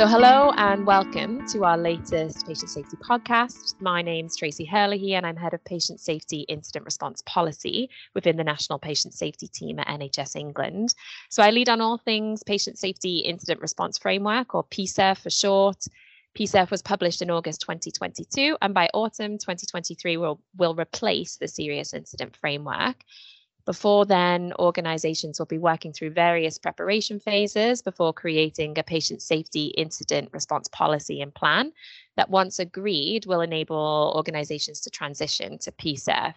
So, hello and welcome to our latest patient safety podcast. My name's Tracy Herlihy, and I'm head of patient safety incident response policy within the National Patient Safety Team at NHS England. So, I lead on all things patient safety incident response framework, or PSIRF for short. PSIRF was published in August 2022, and by autumn 2023 will will replace the serious incident framework. Before then, organizations will be working through various preparation phases before creating a patient safety incident response policy and plan that, once agreed, will enable organizations to transition to PSIRF.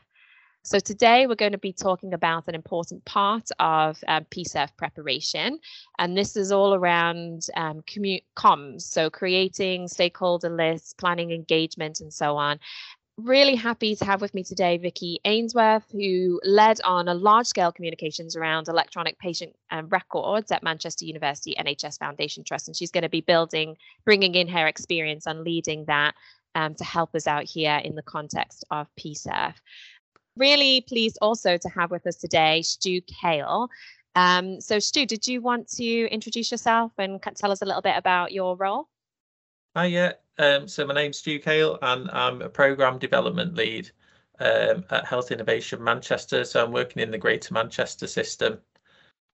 So today we're going to be talking about an important part of um, PSIRF preparation, and this is all around um, comms, so creating stakeholder lists, planning engagement, and so on really happy to have with me today Vicky Ainsworth, who led on a large scale communications around electronic patient um, records at Manchester University NHS Foundation Trust. And she's going to be building, bringing in her experience and leading that um, to help us out here in the context of PSIRF. Really pleased also to have with us today Stu Kale. Um, so, Stu, did you want to introduce yourself and tell us a little bit about your role? Hi, yeah. Um, so my name's Stu Kale and I'm a program development lead um, at Health Innovation Manchester. So I'm working in the Greater Manchester system,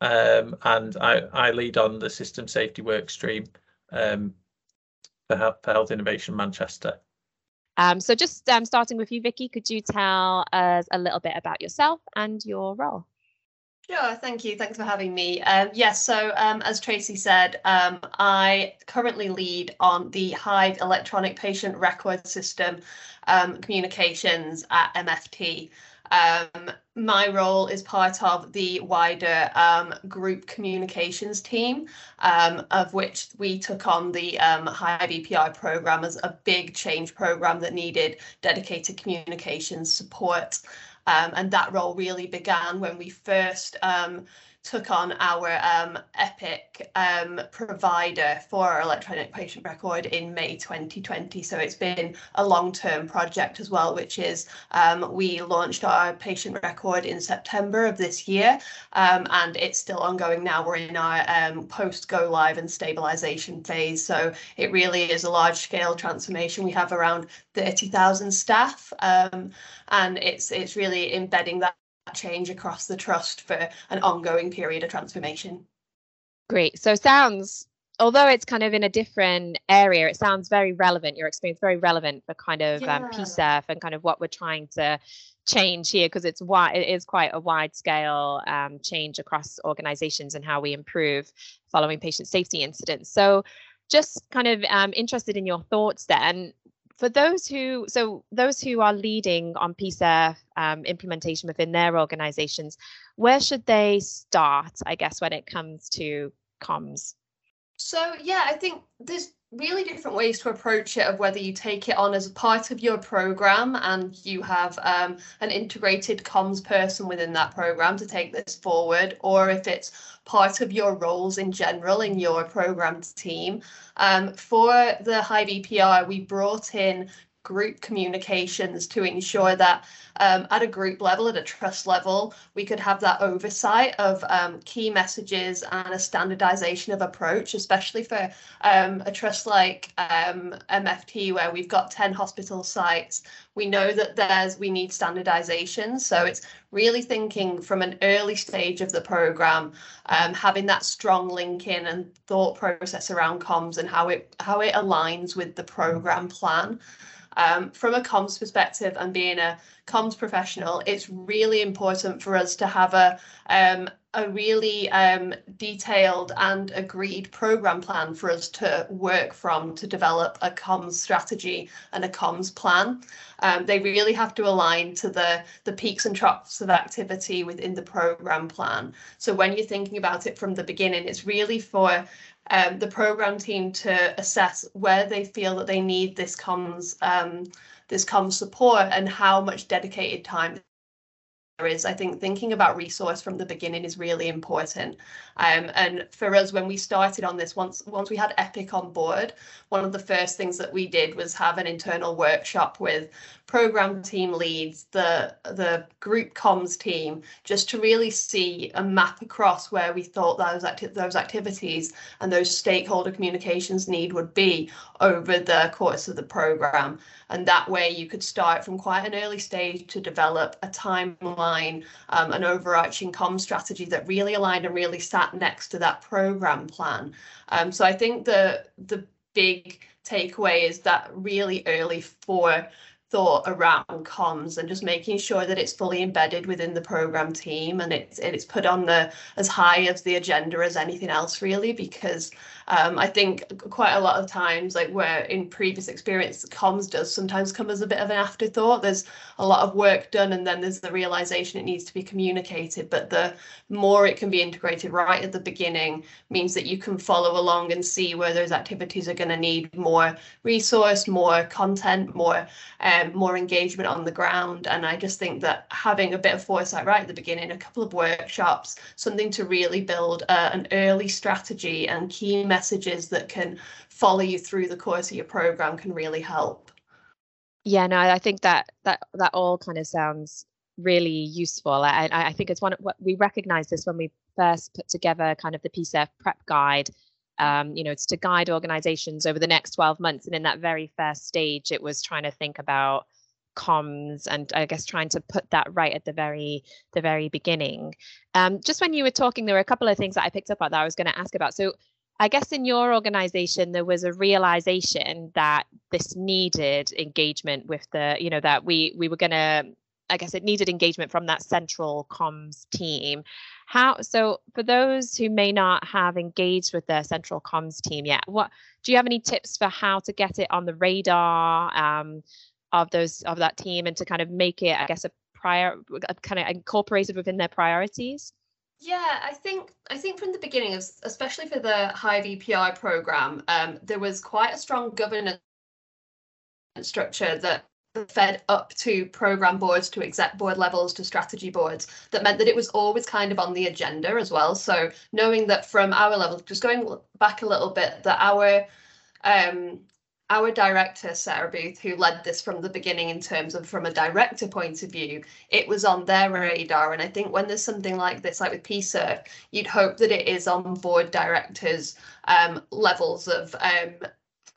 um, and I, I lead on the system safety work stream um, for, for Health Innovation Manchester. Um, so just um, starting with you, Vicky, could you tell us a little bit about yourself and your role? Sure, thank you. Thanks for having me. Um, yes, so um, as Tracy said, um, I currently lead on the Hive electronic patient record system um, communications at MFT. Um, my role is part of the wider um, group communications team, of which we took on the Hive EPR program as a big change program that needed dedicated communications support. Um, and that role really began when we first um, took on our um, Epic um, provider for our electronic patient record in May 2020. So it's been a long-term project as well, which is um, we launched our patient record in September of this year, um, and it's still ongoing now. We're in our um, post-go live and stabilization phase. So it really is a large-scale transformation. We have around 30,000 staff, um, and it's it's really embedding that change across the trust for an ongoing period of transformation. Great. So sounds although it's kind of in a different area, it sounds very relevant. Your experience very relevant for kind of um, yeah. um, PSIRF and kind of what we're trying to change here because it's wide. It is quite a wide scale um, change across organisations and how we improve following patient safety incidents. So, just kind of um, interested in your thoughts then for those who so those who are leading on PSIRF um, implementation within their organizations, where should they start? I guess when it comes to comms. So yeah, I think there's really different ways to approach it of whether you take it on as a part of your program and you have um, an integrated comms person within that program to take this forward or if it's part of your roles in general in your program team. Um, for the Hive epr we brought in group communications to ensure that um, at a group level, at a trust level, we could have that oversight of um, key messages and a standardization of approach, especially for um, a trust like MFT, um, where we've got 10 hospital sites. We know that there's we need standardization. So it's really thinking from an early stage of the program, um, having that strong link in and thought process around comms and how it how it aligns with the program plan. Um, from a comms perspective and being a comms professional, it's really important for us to have a um, a really um, detailed and agreed program plan for us to work from to develop a comms strategy and a comms plan. Um, they really have to align to the, the peaks and troughs of activity within the program plan. So when you're thinking about it from the beginning, it's really for um, the program team to assess where they feel that they need this comms um, this comms support and how much dedicated time there is. I think thinking about resource from the beginning is really important. Um, and for us, when we started on this, once once we had Epic on board, one of the first things that we did was have an internal workshop with program team leads, the the group comms team, just to really see a map across where we thought those acti- those activities and those stakeholder communications need would be over the course of the program. And that way you could start from quite an early stage to develop a timeline, um, an overarching comms strategy that really aligned and really sat next to that program plan. Um, so I think the the big takeaway is that really early for thought around comms and just making sure that it's fully embedded within the program team and it's it's put on the as high as the agenda as anything else really because um, I think quite a lot of times like where in previous experience comms does sometimes come as a bit of an afterthought there's a lot of work done and then there's the realization it needs to be communicated but the more it can be integrated right at the beginning means that you can follow along and see where those activities are going to need more resource more content more um, more engagement on the ground. And I just think that having a bit of foresight right at the beginning, a couple of workshops, something to really build uh, an early strategy and key messages that can follow you through the course of your program can really help. Yeah, no, I think that that that all kind of sounds really useful. I, I think it's one of what we recognize this when we first put together kind of the PSIRF prep guide um, you know, it's to guide organizations over the next 12 months. And in that very first stage, it was trying to think about comms and I guess trying to put that right at the very the very beginning. Um, just when you were talking, there were a couple of things that I picked up on that I was going to ask about. So I guess in your organization there was a realization that this needed engagement with the, you know, that we we were going to I guess it needed engagement from that central comms team. How so for those who may not have engaged with their central comms team yet, what do you have any tips for how to get it on the radar um, of those of that team and to kind of make it, I guess, a prior kind of incorporated within their priorities? Yeah, I think I think from the beginning, especially for the Hive EPR program, um, there was quite a strong governance structure that fed up to program boards to exec board levels to strategy boards that meant that it was always kind of on the agenda as well. So knowing that from our level just going back a little bit that our um our director sarah booth who led this from the beginning in terms of from a director point of view it was on their radar and i think when there's something like this like with PSIRF you'd hope that it is on board directors um, levels of um,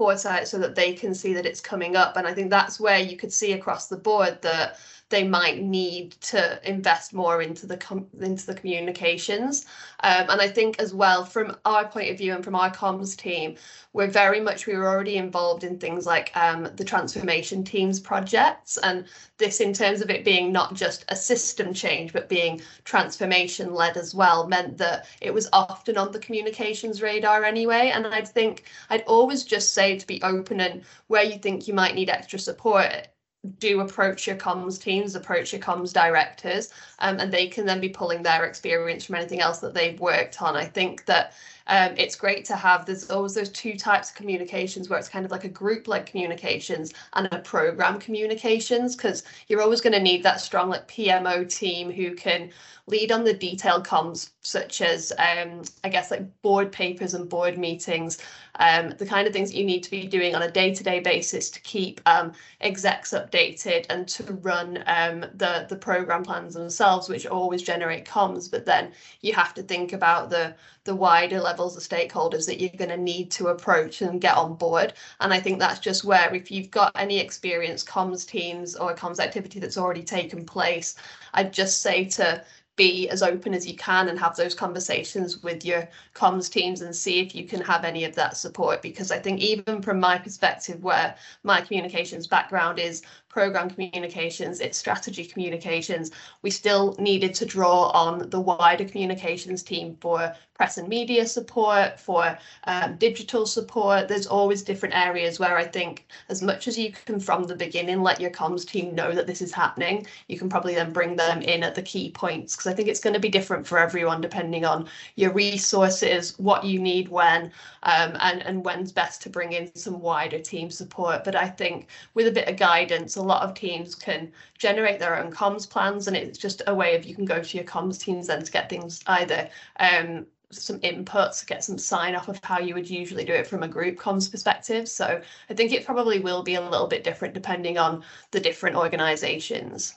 foresight so that they can see that it's coming up. And I think that's where you could see across the board that they might need to invest more into the com- into the communications. Um, and I think as well, from our point of view and from our comms team, we're very much we were already involved in things like um, the transformation teams projects, and this in terms of it being not just a system change but being transformation led as well meant that it was often on the communications radar anyway. And I'd think I'd always just say to be open and where you think you might need extra support do approach your comms teams, approach your comms directors, um, and they can then be pulling their experience from anything else that they've worked on. I think that um, it's great to have there's always those two types of communications where it's kind of like a group like communications and a program communications because you're always going to need that strong like PMO team who can lead on the detailed comms such as um, I guess like board papers and board meetings, um, the kind of things you need to be doing on a day-to-day basis to keep um, execs updated and to run um, the the program plans themselves, which always generate comms. But then you have to think about the the wider levels of stakeholders that you're going to need to approach and get on board. And I think that's just where if you've got any experience comms teams or comms activity that's already taken place, I'd just say to be as open as you can and have those conversations with your comms teams and see if you can have any of that support because I think even from my perspective where my communications background is program communications, it's strategy communications, we still needed to draw on the wider communications team for press and media support, for um, digital support. There's always different areas where I think as much as you can from the beginning let your comms team know that this is happening, you can probably then bring them in at the key points because I think it's going to be different for everyone depending on your resources, what you need when, um, and, and when's best to bring in some wider team support. But I think with a bit of guidance, a lot of teams can generate their own comms plans and it's just a way of you can go to your comms teams then to get things either um, some inputs, get some sign off of how you would usually do it from a group comms perspective. So I think it probably will be a little bit different depending on the different organizations.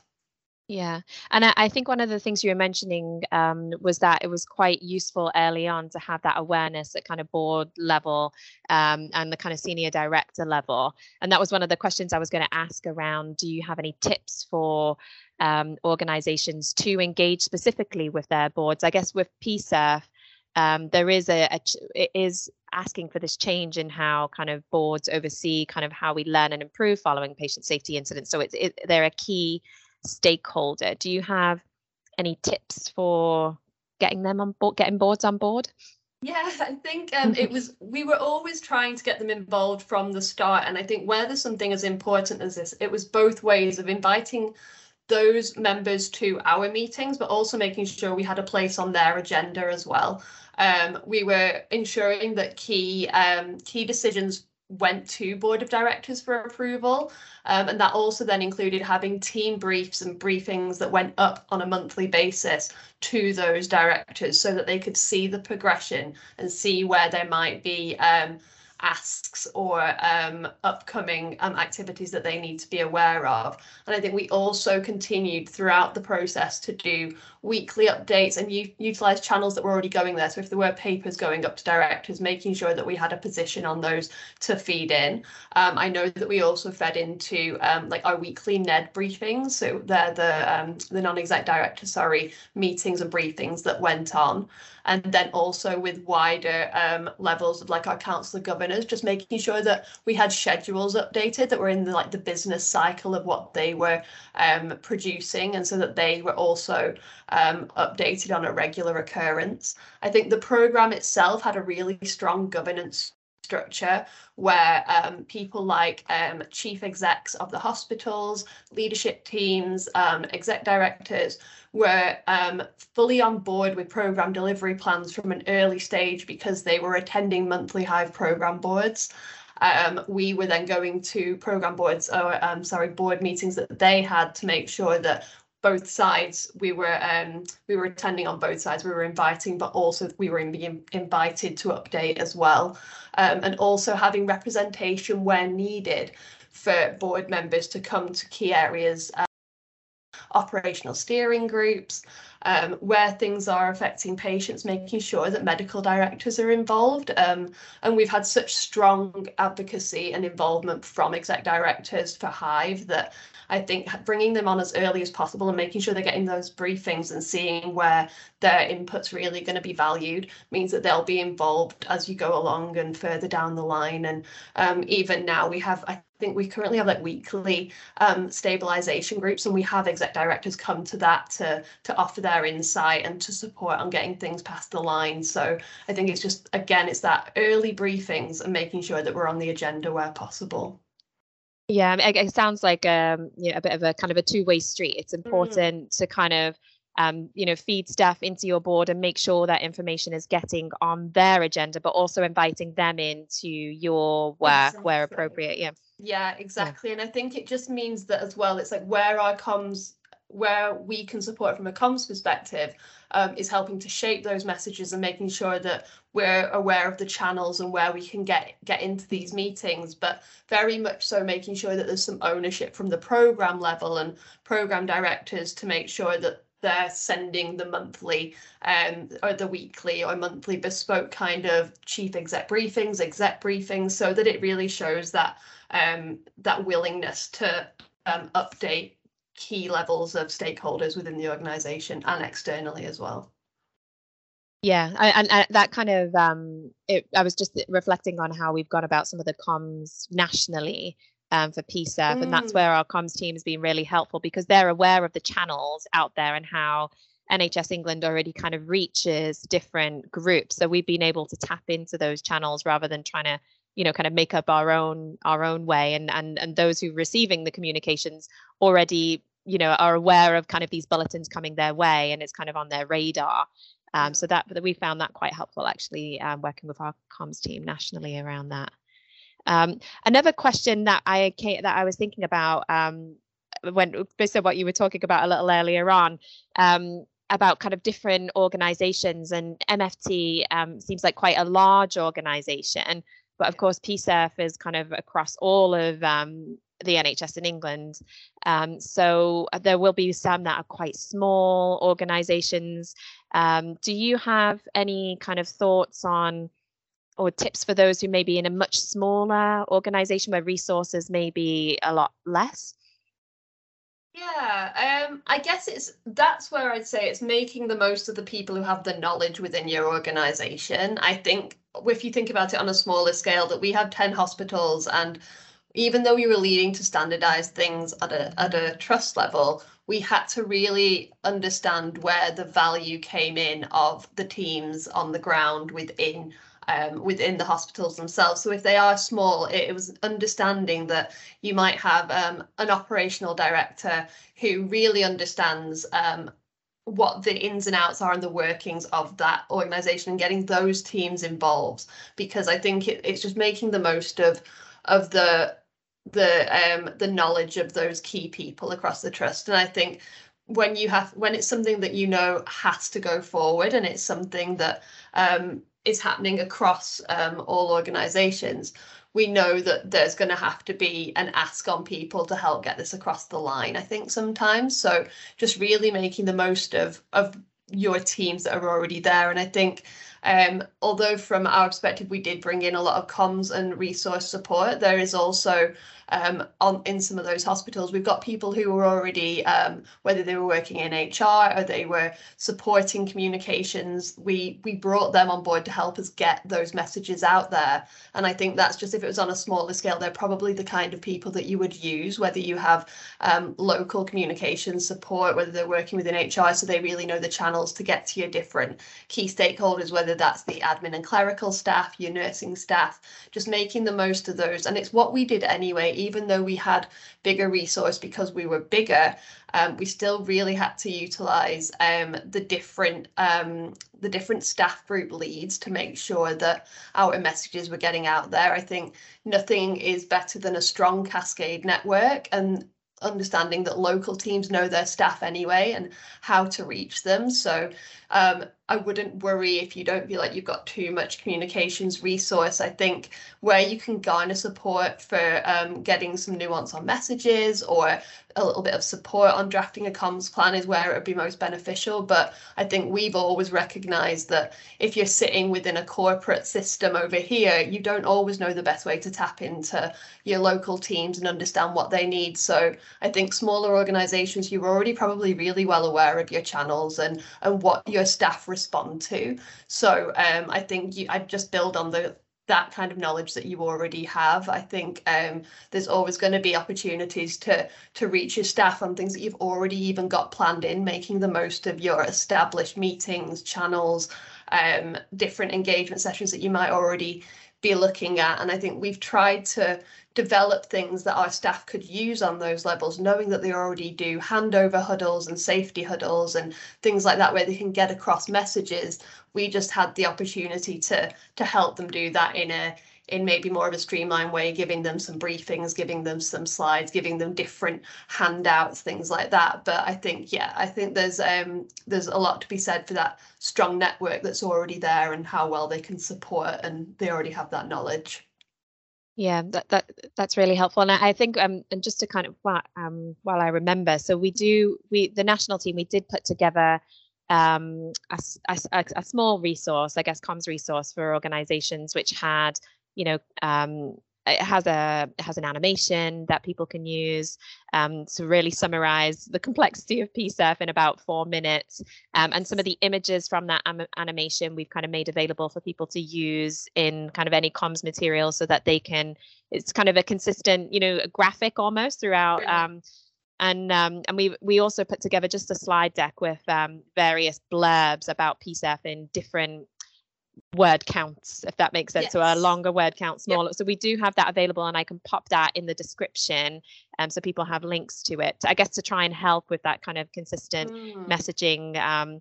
Yeah, and I, I think one of the things you were mentioning um, was that it was quite useful early on to have that awareness at kind of board level um, and the kind of senior director level. And that was one of the questions I was going to ask around do you have any tips for um, organizations to engage specifically with their boards? I guess with PSIRF, um, there is a, a it is asking for this change in how kind of boards oversee kind of how we learn and improve following patient safety incidents. So it's it, they're a key stakeholder. Do you have any tips for getting them on board, getting boards on board? Yeah, I think um, it was, we were always trying to get them involved from the start. And I think whether something as important as this, it was both ways of inviting those members to our meetings, but also making sure we had a place on their agenda as well. Um, we were ensuring that key um, key decisions went to board of directors for approval um, and that also then included having team briefs and briefings that went up on a monthly basis to those directors so that they could see the progression and see where there might be um, asks or um, upcoming um, activities that they need to be aware of. And I think we also continued throughout the process to do weekly updates and u- utilize channels that were already going there. So if there were papers going up to directors, making sure that we had a position on those to feed in. Um, I know that we also fed into um, like our weekly NED briefings. So they're the um, the non-exec director, sorry, meetings and briefings that went on and then also with wider um, levels of like our council of governors, just making sure that we had schedules updated that were in the like the business cycle of what they were um, producing, and so that they were also um, updated on a regular occurrence. I think the program itself had a really strong governance structure where um, people like um, chief execs of the hospitals, leadership teams, um, exec directors were um, fully on board with program delivery plans from an early stage because they were attending monthly Hive program boards. Um, we were then going to program boards or um, sorry board meetings that they had to make sure that both sides. We were um, we were attending on both sides. We were inviting but also we were being invited to update as well. Um, and also having representation where needed for board members to come to key areas uh, operational steering groups, um, where things are affecting patients, making sure that medical directors are involved. Um, and we've had such strong advocacy and involvement from exec directors for Hive that I think bringing them on as early as possible and making sure they're getting those briefings and seeing where their input's really going to be valued means that they'll be involved as you go along and further down the line. And um, even now we have, I think we currently have like weekly um, stabilization groups and we have exec directors come to that to to offer their insight and to support on getting things past the line so i think it's just again it's that early briefings and making sure that we're on the agenda where possible yeah it, sounds like um you know, a bit of a kind of a two-way street it's mm. important mm. to kind of um, you know, feed stuff into your board and make sure that information is getting on their agenda, but also inviting them into your work exactly. where appropriate. Yeah. Yeah, exactly. Yeah. And I think it just means that as well, it's like where our comms where we can support from a comms perspective um, is helping to shape those messages and making sure that we're aware of the channels and where we can get get into these meetings but very much so making sure that there's some ownership from the program level and program directors to make sure that they're sending the monthly um, or the weekly or monthly bespoke kind of chief exec briefings, exec briefings, so that it really shows that um, that willingness to um, update key levels of stakeholders within the organisation and externally as well. Yeah, and, and that kind of um, it, I was just reflecting on how we've gone about some of the comms nationally um, for PSIRF. Mm. And that's mm. where our comms team has been really helpful because they're aware of the channels out there and how NHS England already kind of reaches different groups. So we've been able to tap into those channels rather than trying to, you know, kind of make up our own our own way. And and and those who are receiving the communications already, you know, are aware of kind of these bulletins coming their way and it's kind of on their radar. Um, so that, that we found that quite helpful actually um, working with our comms team nationally around that. Um, another question that I that I was thinking about um, when based on what you were talking about a little earlier on, um, about kind of different organizations and MFT um, seems like quite a large organization, but of course PSIRF is kind of across all of um, the NHS in England. Um, so uh, there will be some that are quite small organizations. Um, do you have any kind of thoughts on or tips for those who may be in a much smaller organization where resources may be a lot less? Yeah, um, I guess it's that's where I'd say it's making the most of the people who have the knowledge within your organization. I think if you think about it on a smaller scale, that we have 10 hospitals and even though we were leading to standardized things at a at a trust level, we had to really understand where the value came in of the teams on the ground within um, within the hospitals themselves. So if they are small, it, was understanding that you might have um, an operational director who really understands um, what the ins and outs are and the workings of that organization and getting those teams involved because I think it, it's just making the most of of the the um the knowledge of those key people across the trust and i think when you have when it's something that you know has to go forward and it's something that um is happening across um, all organizations we know that there's going to have to be an ask on people to help get this across the line i think sometimes. So just really making the most of of your teams that are already there. And i think um, although from our perspective we did bring in a lot of comms and resource support there is also um, on in some of those hospitals. We've got people who were already, um, whether they were working in HR or they were supporting communications, we we brought them on board to help us get those messages out there. And I think that's just if it was on a smaller scale, they're probably the kind of people that you would use, whether you have um, local communications support, whether they're working within HR, so they really know the channels to get to your different key stakeholders, whether that's the admin and clerical staff, your nursing staff, just making the most of those. And it's what we did anyway even though we had bigger resource because we were bigger, um, we still really had to utilize um, the different um, the different staff group leads to make sure that our messages were getting out there. I think nothing is better than a strong cascade network and understanding that local teams know their staff anyway and how to reach them. So um, I wouldn't worry if you don't feel like you've got too much communications resource. I think where you can garner support for um, getting some nuance on messages or a little bit of support on drafting a comms plan is where it would be most beneficial. But I think we've always recognised that if you're sitting within a corporate system over here, you don't always know the best way to tap into your local teams and understand what they need. So I think smaller organisations, you're already probably really well aware of your channels and and what your staff respond to. So um, I think you, I'd just build on the that kind of knowledge that you already have. I think um, there's always going to be opportunities to to reach your staff on things that you've already even got planned in, making the most of your established meetings, channels, um, different engagement sessions that you might already be looking at. And I think we've tried to develop things that our staff could use on those levels, knowing that they already do handover huddles and safety huddles and things like that, where they can get across messages. We just had the opportunity to to help them do that in a in maybe more of a streamlined way, giving them some briefings, giving them some slides, giving them different handouts, things like that. But I think, yeah, I think there's um there's a lot to be said for that strong network that's already there and how well they can support and they already have that knowledge. Yeah, that, that that's really helpful, and I, I think um, and just to kind of um, while I remember, so we do we the national team we did put together um, a, a, a small resource, I guess, comms resource for organisations which had you know um, it has a it has an animation that people can use um, to really summarize the complexity of PSIRF in about four minutes. Um, and some of the images from that am- animation we've kind of made available for people to use in kind of any comms material so that they can, it's kind of a consistent, you know, graphic almost throughout. Um, and um, and we we also put together just a slide deck with um, various blurbs about PSIRF in different word counts, if that makes sense. Yes. So a longer word count, smaller. Yep. So we do have that available, and I can pop that in the description, um, so people have links to it. I guess to try and help with that kind of consistent mm. messaging. Um,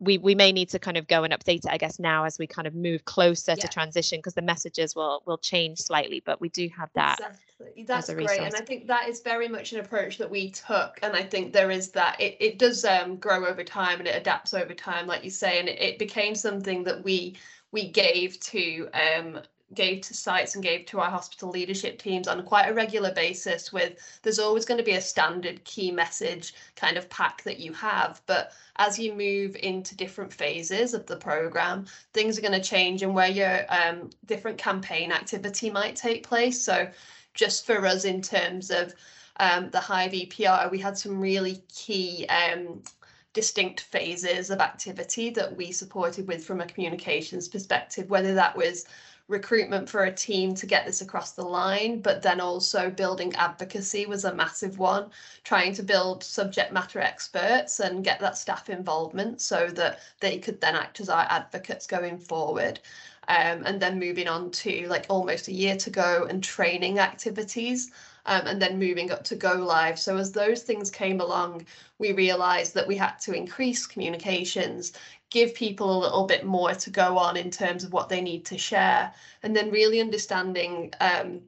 we we may need to kind of go and update it i guess now as we kind of move closer Yeah. to transition because the messages will will change slightly but we do have that Exactly. That's great. And. I think that is very much an approach that we took. And I think there is that it, it does um, grow over time and it adapts over time, like you say, and it, it became something that we we gave to um gave to sites and gave to our hospital leadership teams on quite a regular basis with there's always going to be a standard key message kind of pack that you have. But as you move into different phases of the program things are going to change and where your um, different campaign activity might take place. So just for us in terms of um, the Hive EPR, we had some really key um, distinct phases of activity that we supported with from a communications perspective, whether that was recruitment for a team to get this across the line, but then also building advocacy was a massive one, trying to build subject matter experts and get that staff involvement so that they could then act as our advocates going forward. Um, and then moving on to like almost a year to go and training activities. Um, and then moving up to go live. So as those things came along, we realised that we had to increase communications, give people a little bit more to go on in terms of what they need to share, and then really understanding. Um,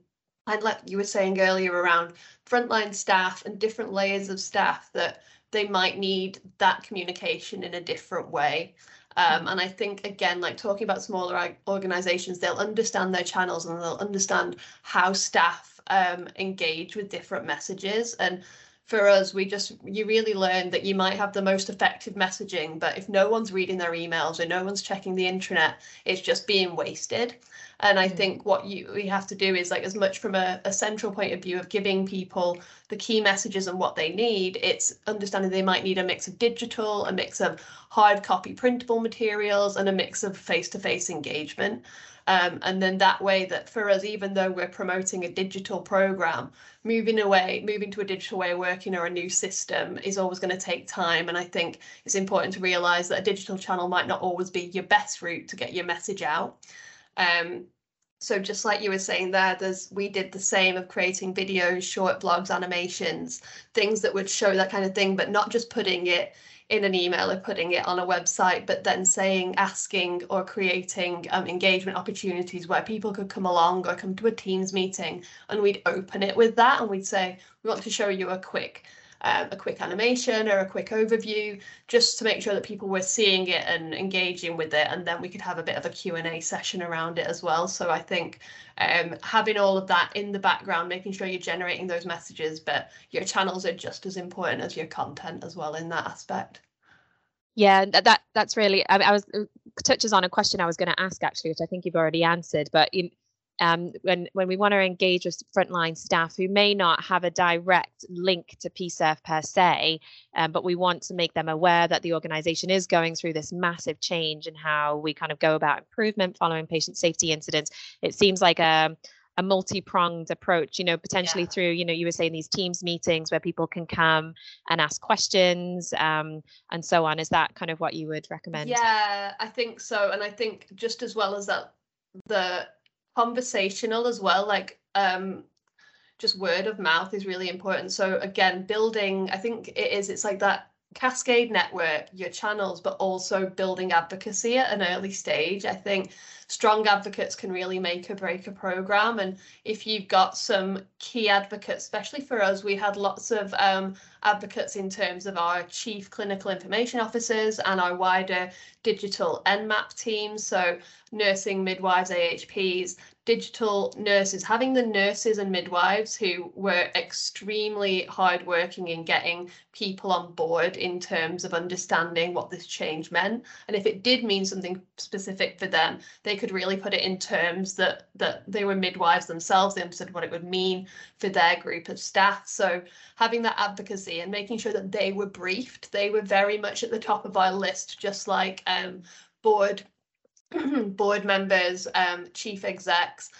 and like you were saying earlier around frontline staff and different layers of staff that they might need that communication in a different way. Um, and I think again, like talking about smaller organizations, they'll understand their channels and they'll understand how staff um, engage with different messages. And for us, we just you really learn that you might have the most effective messaging, but if no one's reading their emails or no one's checking the intranet, it's just being wasted. And I Mm. think what you we have to do is like as much from a, a central point of view of giving people the key messages and what they need, it's understanding they might need a mix of digital, a mix of hard copy printable materials, and a mix of face-to-face engagement. Um, and then that way that for us, even though we're promoting a digital program, moving away, moving to a digital way of working or a new system is always going to take time. And I think it's important to realize that a digital channel might not always be your best route to get your message out. Um, so just like you were saying there, there's we did the same of creating videos, short blogs, animations, things that would show that kind of thing, but not just putting it in an email or putting it on a website, but then saying, asking, or creating um, engagement opportunities where people could come along or come to a Teams meeting, and we'd open it with that, and we'd say, we want to show you a quick. Um, a quick animation or a quick overview just to make sure that people were seeing it and engaging with it and then we could have a bit of a q&a session around it as well so i think um, having all of that in the background making sure you're generating those messages but your channels are just as important as your content as well in that aspect Yeah, that, that that's really. I, I was uh, touches on a question I was going to ask actually, which I think you've already answered. But in, um, when when we want to engage with frontline staff who may not have a direct link to PSIRF per se, um, but we want to make them aware that the organisation is going through this massive change in how we kind of go about improvement following patient safety incidents. It seems like a a multi-pronged approach you know potentially Yeah. through you know you were saying these teams meetings where people can come and ask questions um, and so on is that kind of what you would recommend Yeah, I think so. And I think just as well as that, the conversational as well, like um just word of mouth is really important. So again, building, I think it is, it's like that cascade network, your channels, but also building advocacy at an early stage. I think strong advocates can really make or break a program. And if you've got some key advocates, especially for us, we had lots of um, advocates in terms of our chief clinical information officers and our wider digital NMAP team. So nursing, midwives, AHPs, digital nurses, having the nurses and midwives who were extremely hardworking in getting people on board in terms of understanding what this change meant. And if it did mean something specific for them, they could really put it in terms that that they were midwives themselves, they understood what it would mean for their group of staff. So having that advocacy and making sure that they were briefed, they were very much at the top of our list, just like um, board board members, um, chief execs,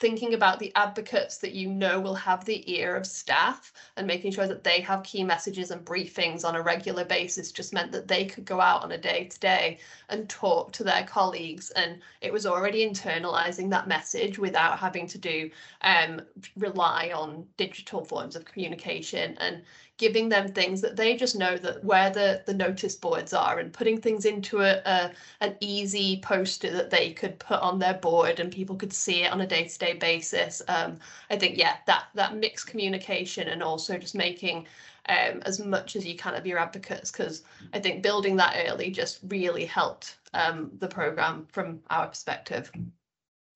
thinking about the advocates that you know will have the ear of staff and making sure that they have key messages and briefings on a regular basis just meant that they could go out on a day to day and talk to their colleagues. And it was already internalizing that message without having to do um, rely on digital forms of communication. And giving them things that they just know that where the the notice boards are and putting things into a, a an easy poster that they could put on their board and people could see it on a day-to-day basis. Um, i think yeah that that mixed communication and also just making um, as much as you can of your advocates because i think building that early just really helped um, the program from our perspective.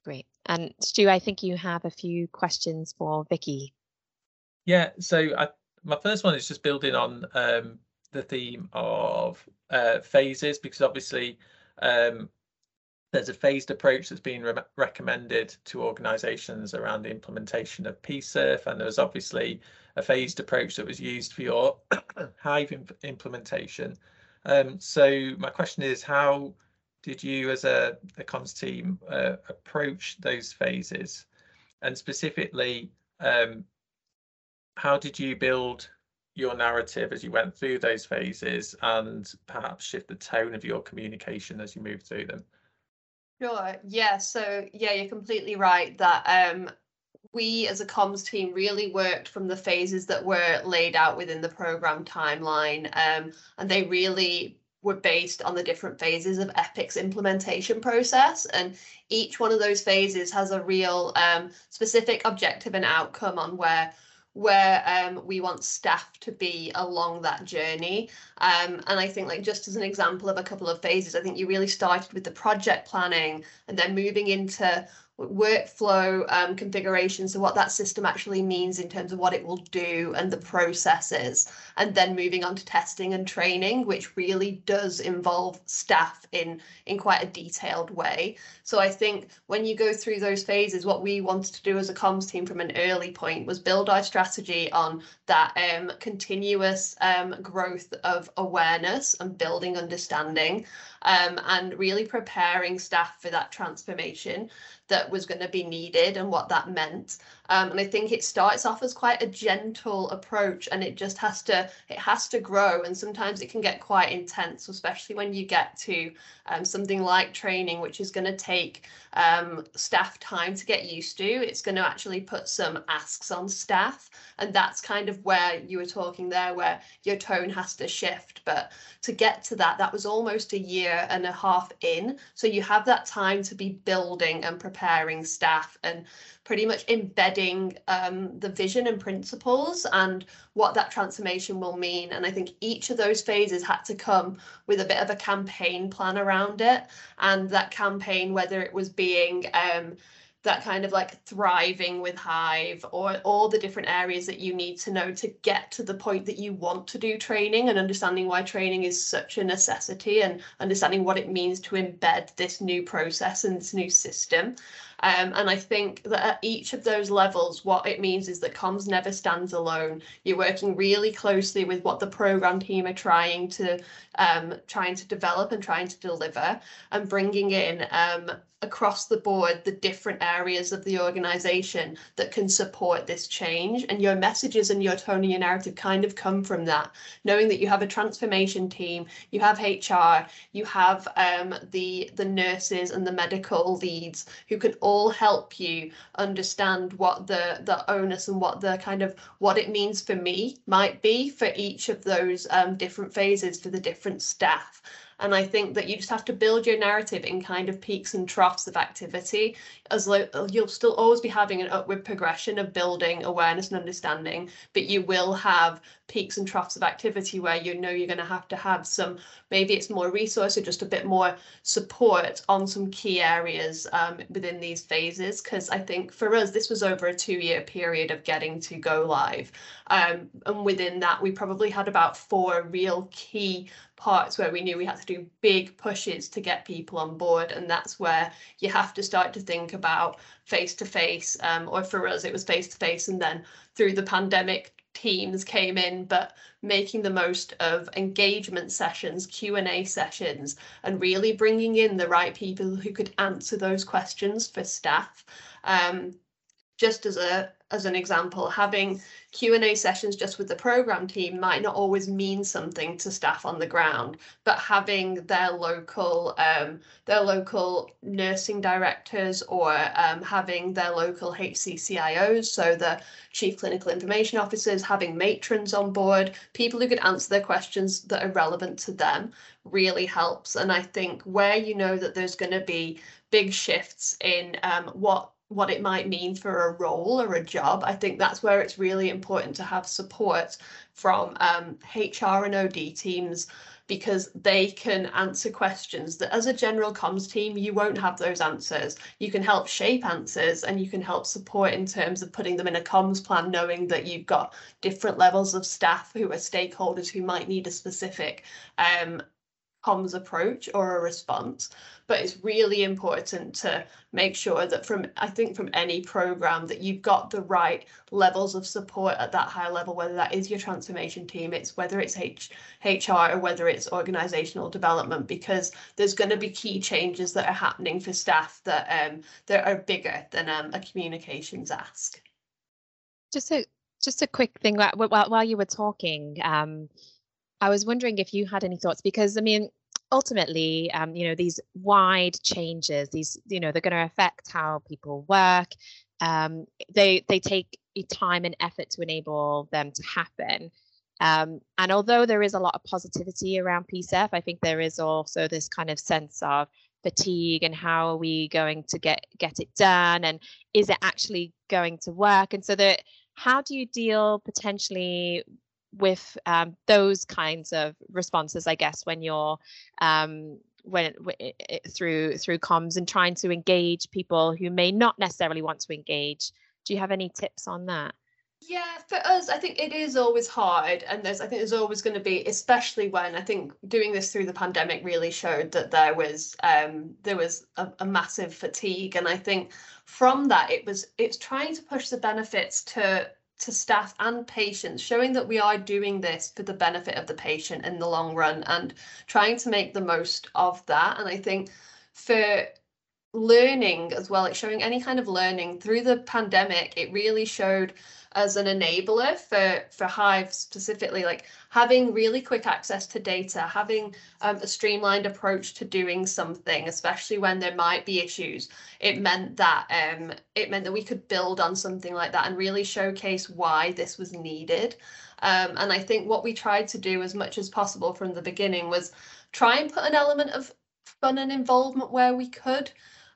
Great. And stu i think you have a few questions for vicky. Yeah so I, my first one is just building on um, the theme of uh, phases because obviously um, there's a phased approach that's been re recommended to organisations around the implementation of PSIRF, and there's obviously a phased approach that was used for your Hive imp implementation. Um, so my question is, how did you, as a, a comms team, uh, approach those phases, and specifically, um, how did you build your narrative as you went through those phases and perhaps shift the tone of your communication as you move through them? Sure. Yeah. So yeah, you're completely right that um, we as a comms team really worked from the phases that were laid out within the program timeline, um, and they really were based on the different phases of Epic's implementation process. And each one of those phases has a real um, specific objective and outcome on where where um, we want staff to be along that journey. Um, and I think like just as an example of a couple of phases, I think you really started with the project planning and then moving into workflow um, configuration, so what that system actually means in terms of what it will do and the processes, and then moving on to testing and training, which really does involve staff in in quite a detailed way. So I think when you go through those phases, what we wanted to do as a comms team from an early point was build our strategy on that um, continuous um, growth of awareness and building understanding, um, and really preparing staff for that transformation that was going to be needed and what that meant. Um, and I think it starts off as quite a gentle approach and it just has to it has to grow and sometimes it can get quite intense, especially when you get to um, something like training, which is going to take um, staff time to get used to. It's going to actually put some asks on staff. And that's kind of where you were talking there, where your tone has to shift. But to get to that, that was almost a year and a half in. So you have that time to be building and preparing staff and pretty much embedding um, the vision and principles and what that transformation will mean. And I think each of those phases had to come with a bit of a campaign plan around it. And that campaign, whether it was being um, that kind of like thriving with Hive or all the different areas that you need to know to get to the point that you want to do training and understanding why training is such a necessity and understanding what it means to embed this new process and this new system. Um, and I think that at each of those levels, what it means is that comms never stands alone. You're working really closely with what the program team are trying to um, trying to develop and trying to deliver, and bringing in um, across the board the different areas of the organization that can support this change. And your messages and your tone and your narrative kind of come from that knowing that you have a transformation team you have hr you have um, the the nurses and the medical leads who can all help you understand what the the onus and what the kind of what it means for me might be for each of those um, different phases for the different staff and I think that you just have to build your narrative in kind of peaks and troughs of activity, as lo- you'll still always be having an upward progression of building awareness and understanding, but you will have peaks and troughs of activity where you know you're going to have to have some, maybe it's more resource or just a bit more support on some key areas um, within these phases. Because I think for us, this was over a two year period of getting to go live. Um, and within that, we probably had about four real key parts where we knew we had to do big pushes to get people on board. And that's where you have to start to think about face to face or for us it was face to face and then through the pandemic teams came in but making the most of engagement sessions q&a sessions and really bringing in the right people who could answer those questions for staff. Um, just as a as an example, having Q&A sessions just with the program team might not always mean something to staff on the ground, but having their local um, their local nursing directors or um, having their local HCCIOs, so the chief clinical information officers, having matrons on board, people who could answer their questions that are relevant to them really helps. And I think where you know that there's going to be big shifts in um, what what it might mean for a role or a job. I think that's where it's really important to have support from um, HR and OD teams because they can answer questions that as a general comms team you won't have those answers you can help shape answers and you can help support in terms of putting them in a comms plan knowing that you've got different levels of staff who are stakeholders who might need a specific um, comms approach or a response but it's really important to make sure that from i think from any program that you've got the right levels of support at that high level whether that is your transformation team it's whether it's H, hr or whether it's organizational development because there's going to be key changes that are happening for staff that um that are bigger than um, a communications ask. Just a just a quick thing while, while you were talking um I was wondering if you had any thoughts because I mean, ultimately, um, you know, these wide changes, these, you know, they're going to affect how people work. Um, they they take time and effort to enable them to happen. Um, and although there is a lot of positivity around PSIRF, I think there is also this kind of sense of fatigue and how are we going to get get it done and is it actually going to work? And so that how do you deal potentially with um, those kinds of responses, I guess, when you're um, when it, it, through through comms and trying to engage people who may not necessarily want to engage. Do you have any tips on that? Yeah, for us, I think it is always hard, and there's I think there's always going to be, especially when I think doing this through the pandemic really showed that there was um, there was a, a massive fatigue, and I think from that it was it's trying to push the benefits to to staff and patients, showing that we are doing this for the benefit of the patient in the long run and trying to make the most of that. And I think for learning as well, it's showing any kind of learning through the pandemic, it really showed as an enabler for for Hive specifically, like having really quick access to data, having um, a streamlined approach to doing something, especially when there might be issues. It meant that um, it meant that we could build on something like that and really showcase why this was needed. Um, and I think what we tried to do as much as possible from the beginning was try and put an element of fun and involvement where we could.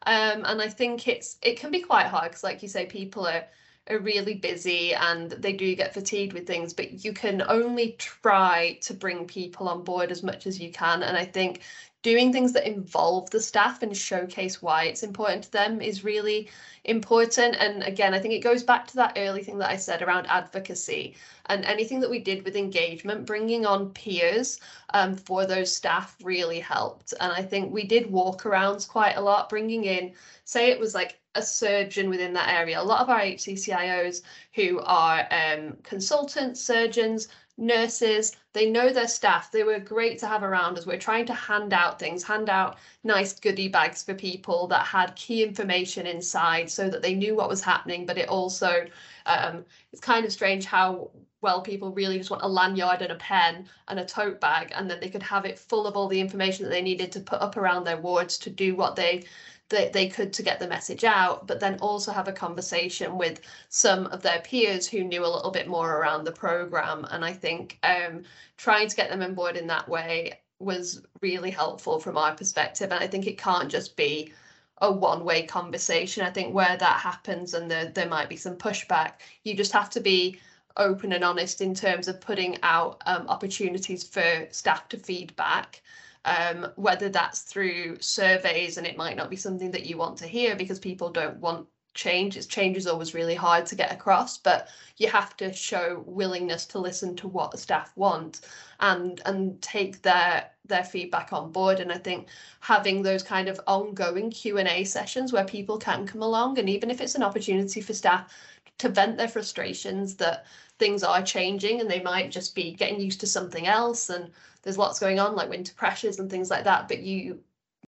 Um, and I think it's it can be quite hard because, like you say, people are are really busy and they do get fatigued with things, but you can only try to bring people on board as much as you can. And I think doing things that involve the staff and showcase why it's important to them is really important. And again, I think it goes back to that early thing that I said around advocacy and anything that we did with engagement, bringing on peers um, for those staff really helped. And I think we did walk walkarounds quite a lot, bringing in, say it was like a surgeon within that area. A lot of our HCCIOs who are um, consultants, surgeons, nurses, they know their staff. They were great to have around as we're trying to hand out things, hand out nice goodie bags for people that had key information inside so that they knew what was happening. But it also, um, it's kind of strange how well people really just want a lanyard and a pen and a tote bag and then they could have it full of all the information that they needed to put up around their wards to do what they that they could to get the message out, but then also have a conversation with some of their peers who knew a little bit more around the program. And I think um, trying to get them on board in that way was really helpful from our perspective. And I think it can't just be a one-way conversation. I think where that happens and there, there might be some pushback, you just have to be open and honest in terms of putting out um, opportunities for staff to feedback um, whether that's through surveys and it might not be something that you want to hear because people don't want change. It's change is always really hard to get across, but you have to show willingness to listen to what the staff want and and take their their feedback on board. And I think having those kind of ongoing Q and A sessions where people can come along, and even if it's an opportunity for staff to vent their frustrations that things are changing and they might just be getting used to something else and there's lots going on like winter pressures and things like that but you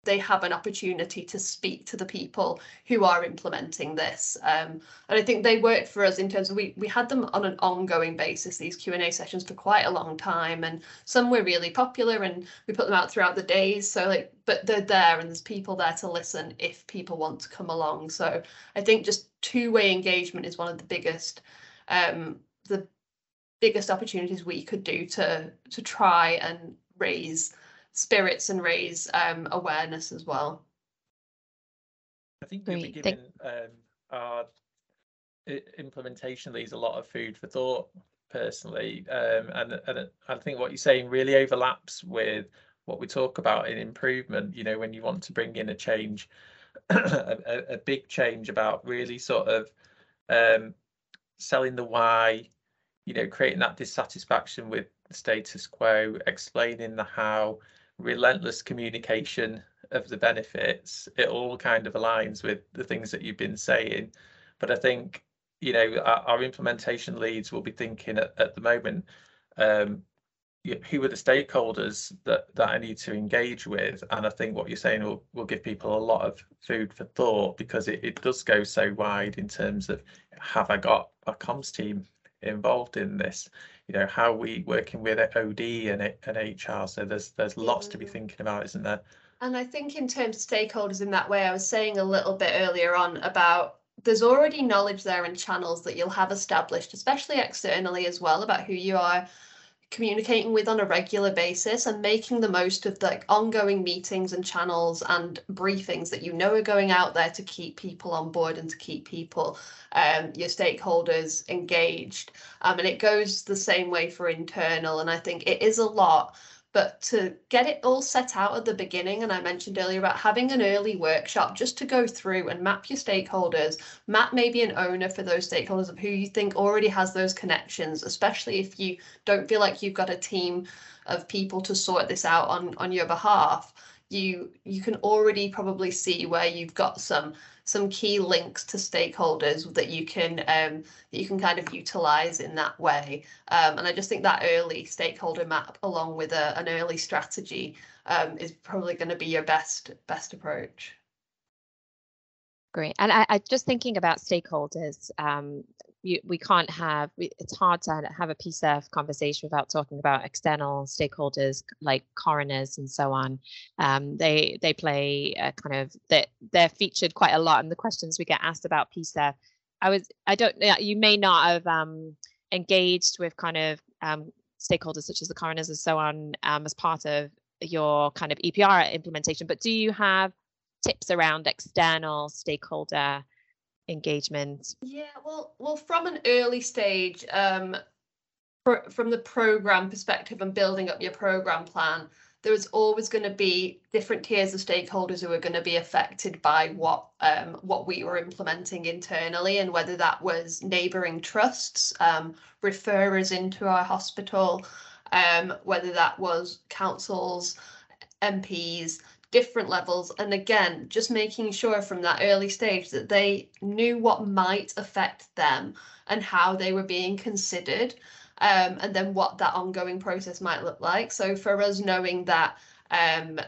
they have an opportunity to speak to the people who are implementing this. Um, and I think they worked for us in terms of we we had them on an ongoing basis, these Q&A sessions for quite a long time. And some were really popular and we put them out throughout the days. So like, but they're there and there's people there to listen if people want to come along. So I think just two-way engagement is one of the biggest um, the biggest opportunities we could do to to try and raise spirits and raise um, awareness as well. I think you'll be giving um, our implementation leads a lot of food for thought personally, um, and, and I think what you're saying really overlaps with what we talk about in improvement. You know, when you want to bring in a change, a, a, big change about really sort of um, selling the why, you know, creating that dissatisfaction with the status quo, explaining the how, relentless communication of the benefits, it all kind of aligns with the things that you've been saying. But I think, you know, our, our implementation leads will be thinking at, at the moment, um, who are the stakeholders that, that I need to engage with? And I think what you're saying will, will give people a lot of food for thought because it, it does go so wide in terms of have I got a comms team involved in this? you know how we working with OD and, and HR. So there's there's lots to be thinking about, isn't there? And I think in terms of stakeholders in that way, I was saying a little bit earlier on about there's already knowledge there and channels that you'll have established, especially externally as well, about who you are communicating with on a regular basis and making the most of the like, ongoing meetings and channels and briefings that you know are going out there to keep people on board and to keep people um, your stakeholders engaged. Um, and it goes the same way for internal and i think it is a lot but to get it all set out at the beginning, and I mentioned earlier about having an early workshop just to go through and map your stakeholders, map maybe an owner for those stakeholders of who you think already has those connections, especially if you don't feel like you've got a team of people to sort this out on, on your behalf. You you can already probably see where you've got some some key links to stakeholders that you can um, that you can kind of utilize in that way. Um, and I just think that early stakeholder map, along with a, an early strategy, um, is probably going to be your best best approach. Great. And I, I just thinking about stakeholders, um, you, we can't have it's hard to have a PSIRF conversation without talking about external stakeholders like coroners and so on. Um, they they play kind of that they're, they're featured quite a lot in the questions we get asked about PSIRF I was I don't you may not have um, engaged with kind of um, stakeholders such as the coroners and so on um, as part of your kind of EPR implementation but do you have tips around external stakeholder engagement? Yeah, well, well, from an early stage, um, from the program perspective and building up your program plan, there was always going to be different tiers of stakeholders who were going to be affected by what um, what we were implementing internally, and whether that was neighbouring trusts, um, referrers into our hospital, um, whether that was councils, MPs, different levels and again just making sure from that early stage that they knew what might affect them and how they were being considered um, and then what that ongoing process might look like. So for us knowing that um,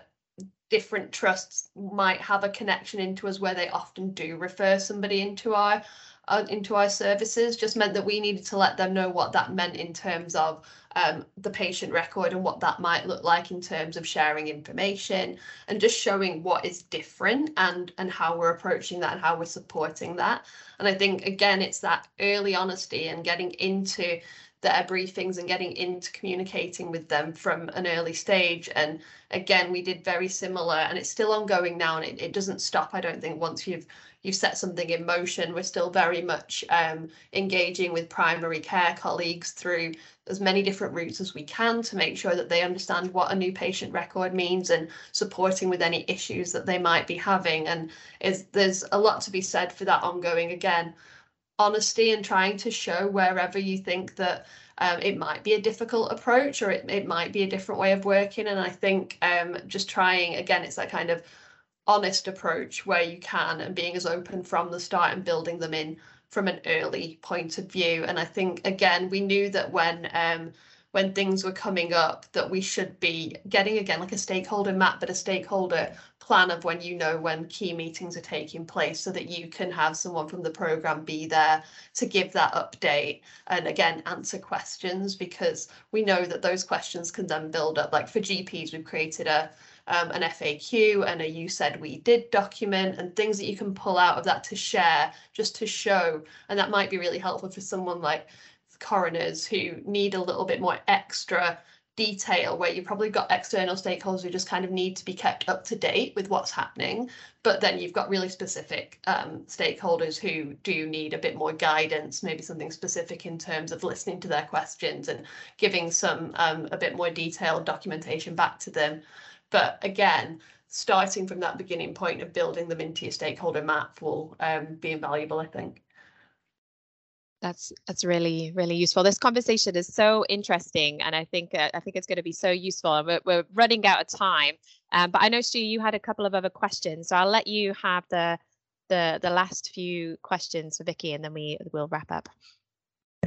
different trusts might have a connection into us where they often do refer somebody into our uh, into our services just meant that we needed to let them know what that meant in terms of um, the patient record and what that might look like in terms of sharing information and just showing what is different and and how we're approaching that and how we're supporting that. And i think again it's that early honesty and getting into their briefings and getting into communicating with them from an early stage. And again we did very similar and it's still ongoing now and it, it doesn't stop i don't think once you've you've set something in motion. We're still very much um, engaging with primary care colleagues through as many different routes as we can to make sure that they understand what a new patient record means and supporting with any issues that they might be having. And is there's a lot to be said for that ongoing again honesty and trying to show wherever you think that um, it might be a difficult approach or it, it might be a different way of working and i think um, just trying again it's that kind of honest approach where you can and being as open from the start and building them in from an early point of view. And I think again, we knew that when um, when things were coming up that we should be getting again like a stakeholder map, but a stakeholder plan of when you know when key meetings are taking place so that you can have someone from the program be there to give that update and again answer questions because we know that those questions can then build up like for GPs we've created a um, an FAQ and a you said we did document and things that you can pull out of that to share just to show. And that might be really helpful for someone like coroners who need a little bit more extra detail where you've probably got external stakeholders who just kind of need to be kept up to date with what's happening but then you've got really specific um, stakeholders who do need a bit more guidance maybe something specific in terms of listening to their questions and giving some um, a bit more detailed documentation back to them but again starting from that beginning point of building them into your stakeholder map will um, be invaluable i think that's that's really really useful. This conversation is so interesting, and I think uh, I think it's going to be so useful. We're, we're running out of time, um, but I know Stu, you had a couple of other questions, so I'll let you have the the the last few questions for Vicky, and then we will wrap up.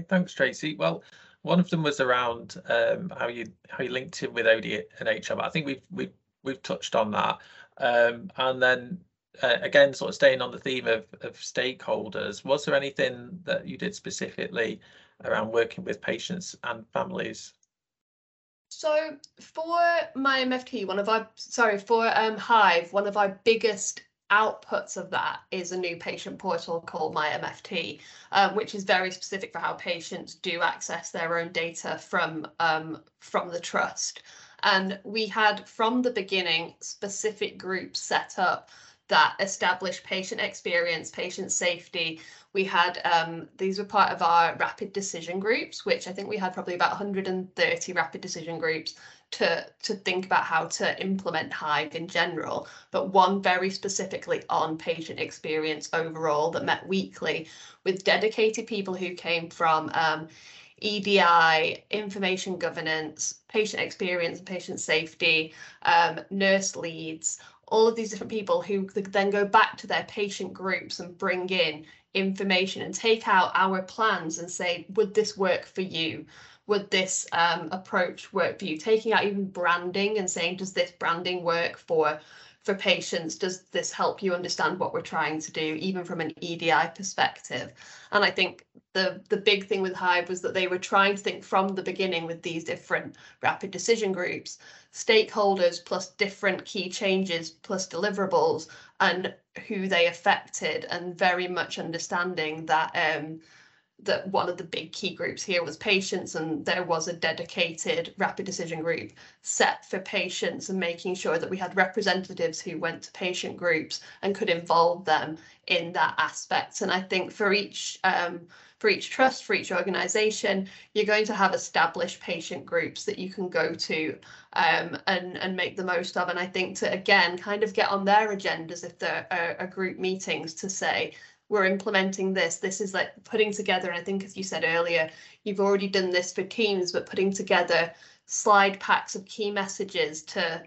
Thanks, Tracy. Well, one of them was around um, how you how you linked in with OD and HR. But I think we've we've we've touched on that, um, and then uh, again, sort of staying on the theme of, of stakeholders, was there anything that you did specifically around working with patients and families? So for my MFT, one of our sorry for um, Hive, one of our biggest outputs of that is a new patient portal called My MFT, um, which is very specific for how patients do access their own data from um, from the trust. And we had from the beginning specific groups set up that established patient experience, patient safety. We had um, these were part of our rapid decision groups, which I think we had probably about 130 rapid decision groups to to think about how to implement Hive in general, but one very specifically on patient experience overall that met weekly with dedicated people who came from um, EDI, information governance, patient experience, patient safety, um, nurse leads, all of these different people who then go back to their patient groups and bring in information and take out our plans and say, would this work for you? Would this um, approach work for you? Taking out even branding and saying, does this branding work for for patients? Does this help you understand what we're trying to do, even from an EDI perspective? And I think the the big thing with Hive was that they were trying to think from the beginning with these different rapid decision groups, stakeholders plus different key changes plus deliverables and who they affected, and very much understanding that um, that one of the big key groups here was patients and there was a dedicated rapid decision group set for patients and making sure that we had representatives who went to patient groups and could involve them in that aspect. And i think for each um, for each trust for each organization you're going to have established patient groups that you can go to um, and and make the most of. And i think to again kind of get on their agendas if there are, are group meetings to say we're implementing this. This is like putting together, and I think as you said earlier, you've already done this for teams, but putting together slide packs of key messages to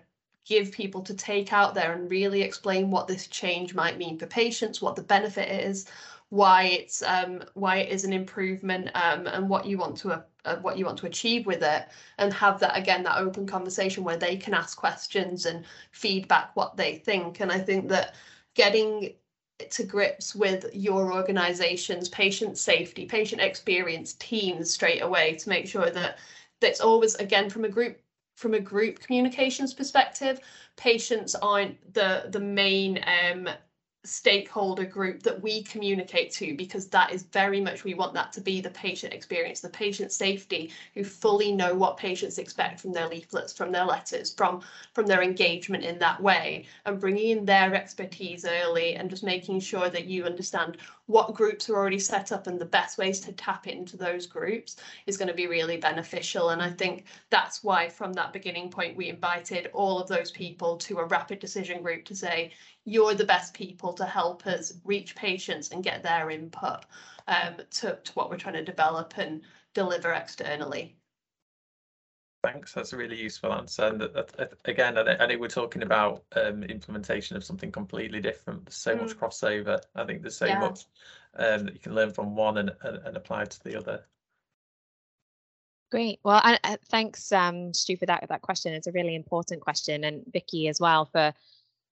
give people to take out there and really explain what this change might mean for patients, what the benefit is, why it's um, why it is an improvement, um, and what you want to uh, what you want to achieve with it, and have that again that open conversation where they can ask questions and feedback what they think. And I think that getting to grips with your organization's patient safety, patient experience teams straight away to make sure that that's always again from a group from a group communications perspective, patients aren't the the main um, stakeholder group that we communicate to because that is very much we want that to be the patient experience the patient safety who fully know what patients expect from their leaflets from their letters from from their engagement in that way and bringing in their expertise early and just making sure that you understand what groups are already set up and the best ways to tap into those groups is going to be really beneficial. And i think that's why from that beginning point we invited all of those people to a rapid decision group to say you're the best people to help us reach patients and get their input um, to, to what we're trying to develop and deliver externally. Thanks, that's a really useful answer. And uh, uh, again, I think we're talking about um, implementation of something completely different. There's so mm. much crossover. I think there's so yeah. much um, that you can learn from one and, and, and apply to the other. Great. Well, uh, thanks, um, Stu, for that that question. It's a really important question, and Vicky as well for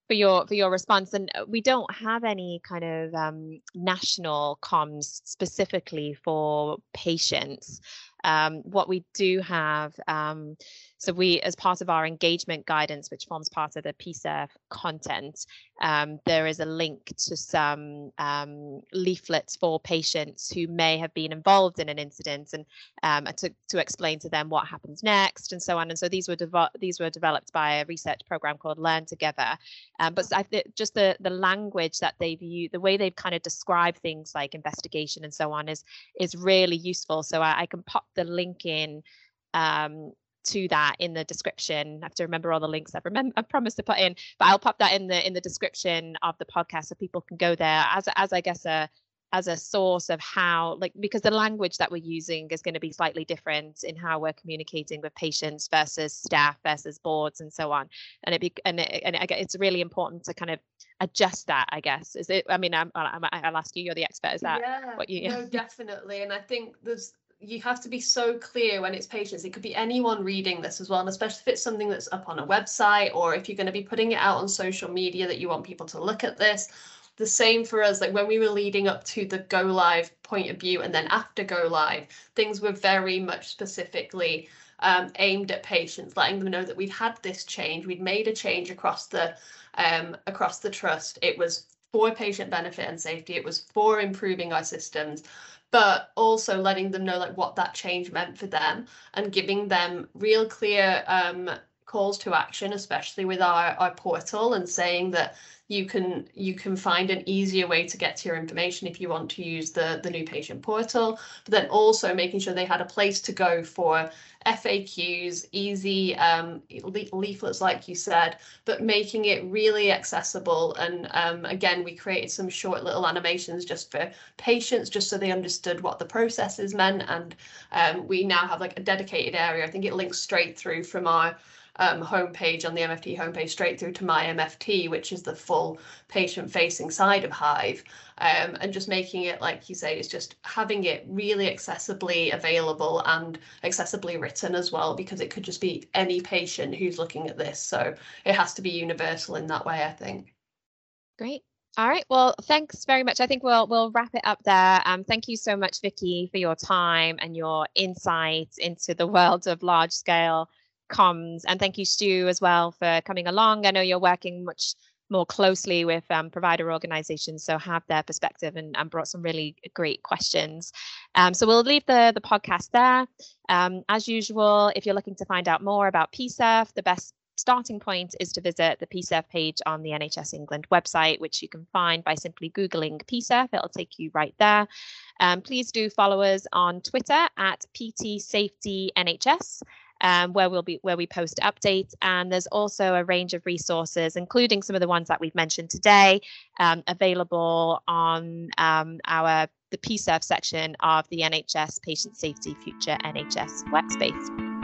for your for your response. And uh, we don't have any kind of um, national comms specifically for patients. Um, what we do have, um, so we, as part of our engagement guidance, which forms part of the PSIRF content, um, there is a link to some um, leaflets for patients who may have been involved in an incident and um, to, to explain to them what happens next and so on. And so these were these were developed by a research program called Learn Together. Um, but I just the the language that they've used, the way they've kind of described things like investigation and so on is is really useful. So I, I can pop the link in um, to that in the description. I have to remember all the links I've remember I promised to put in, but I'll pop that in the in the description of the podcast so people can go there as as I guess a as a source of how like because the language that we're using is going to be slightly different in how we're communicating with patients versus staff versus boards and so on. And it be and, it, and it, it's really important to kind of adjust that i guess. Is it i mean I'm, I'm, i'll ask you you're the expert is that yeah, what you no definitely. And i think there's you have to be so clear when it's patients. It could be anyone reading this as well, and especially if it's something that's up on a website or if you're going to be putting it out on social media that you want people to look at this. The same for us, like when we were leading up to the go live point of view and then after go live, things were very much specifically um, aimed at patients, letting them know that we'd had this change, we'd made a change across the um, across the trust. It was for patient benefit and safety. It was for improving our systems but also letting them know like what that change meant for them and giving them real clear um, calls to action, especially with our, our portal and saying that you can you can find an easier way to get to your information if you want to use the the new patient portal but then also making sure they had a place to go for FAQs, easy um, leaflets, like you said, but making it really accessible. And um, again, we created some short little animations just for patients, just so they understood what the processes meant. And um, we now have like a dedicated area. I think it links straight through from our um, homepage on the MFT homepage straight through to my MFT, which is the full patient facing side of Hive. Um, and just making it, like you say, is just having it really accessibly available and accessibly written as well, because it could just be any patient who's looking at this. So it has to be universal in that way, I think. Great. All right. Well, thanks very much. I think we'll we'll wrap it up there. Um, thank you so much, Vicky, for your time and your insights into the world of large scale comms. And thank you, Stu, as well for coming along. I know you're working much more closely with um, provider organizations, so have their perspective and, and brought some really great questions. Um, so we'll leave the, the podcast there. Um, as usual, if you're looking to find out more about PSIRF, the best starting point is to visit the PSIRF page on the NHS England website, which you can find by simply Googling PSIRF. It'll take you right there. Um, please do follow us on Twitter at PT Safety NHS um, where we'll be where we post updates. And there's also a range of resources, including some of the ones that we've mentioned today, um, available on um, our the PSIRF section of the NHS Patient Safety Future NHS Workspace.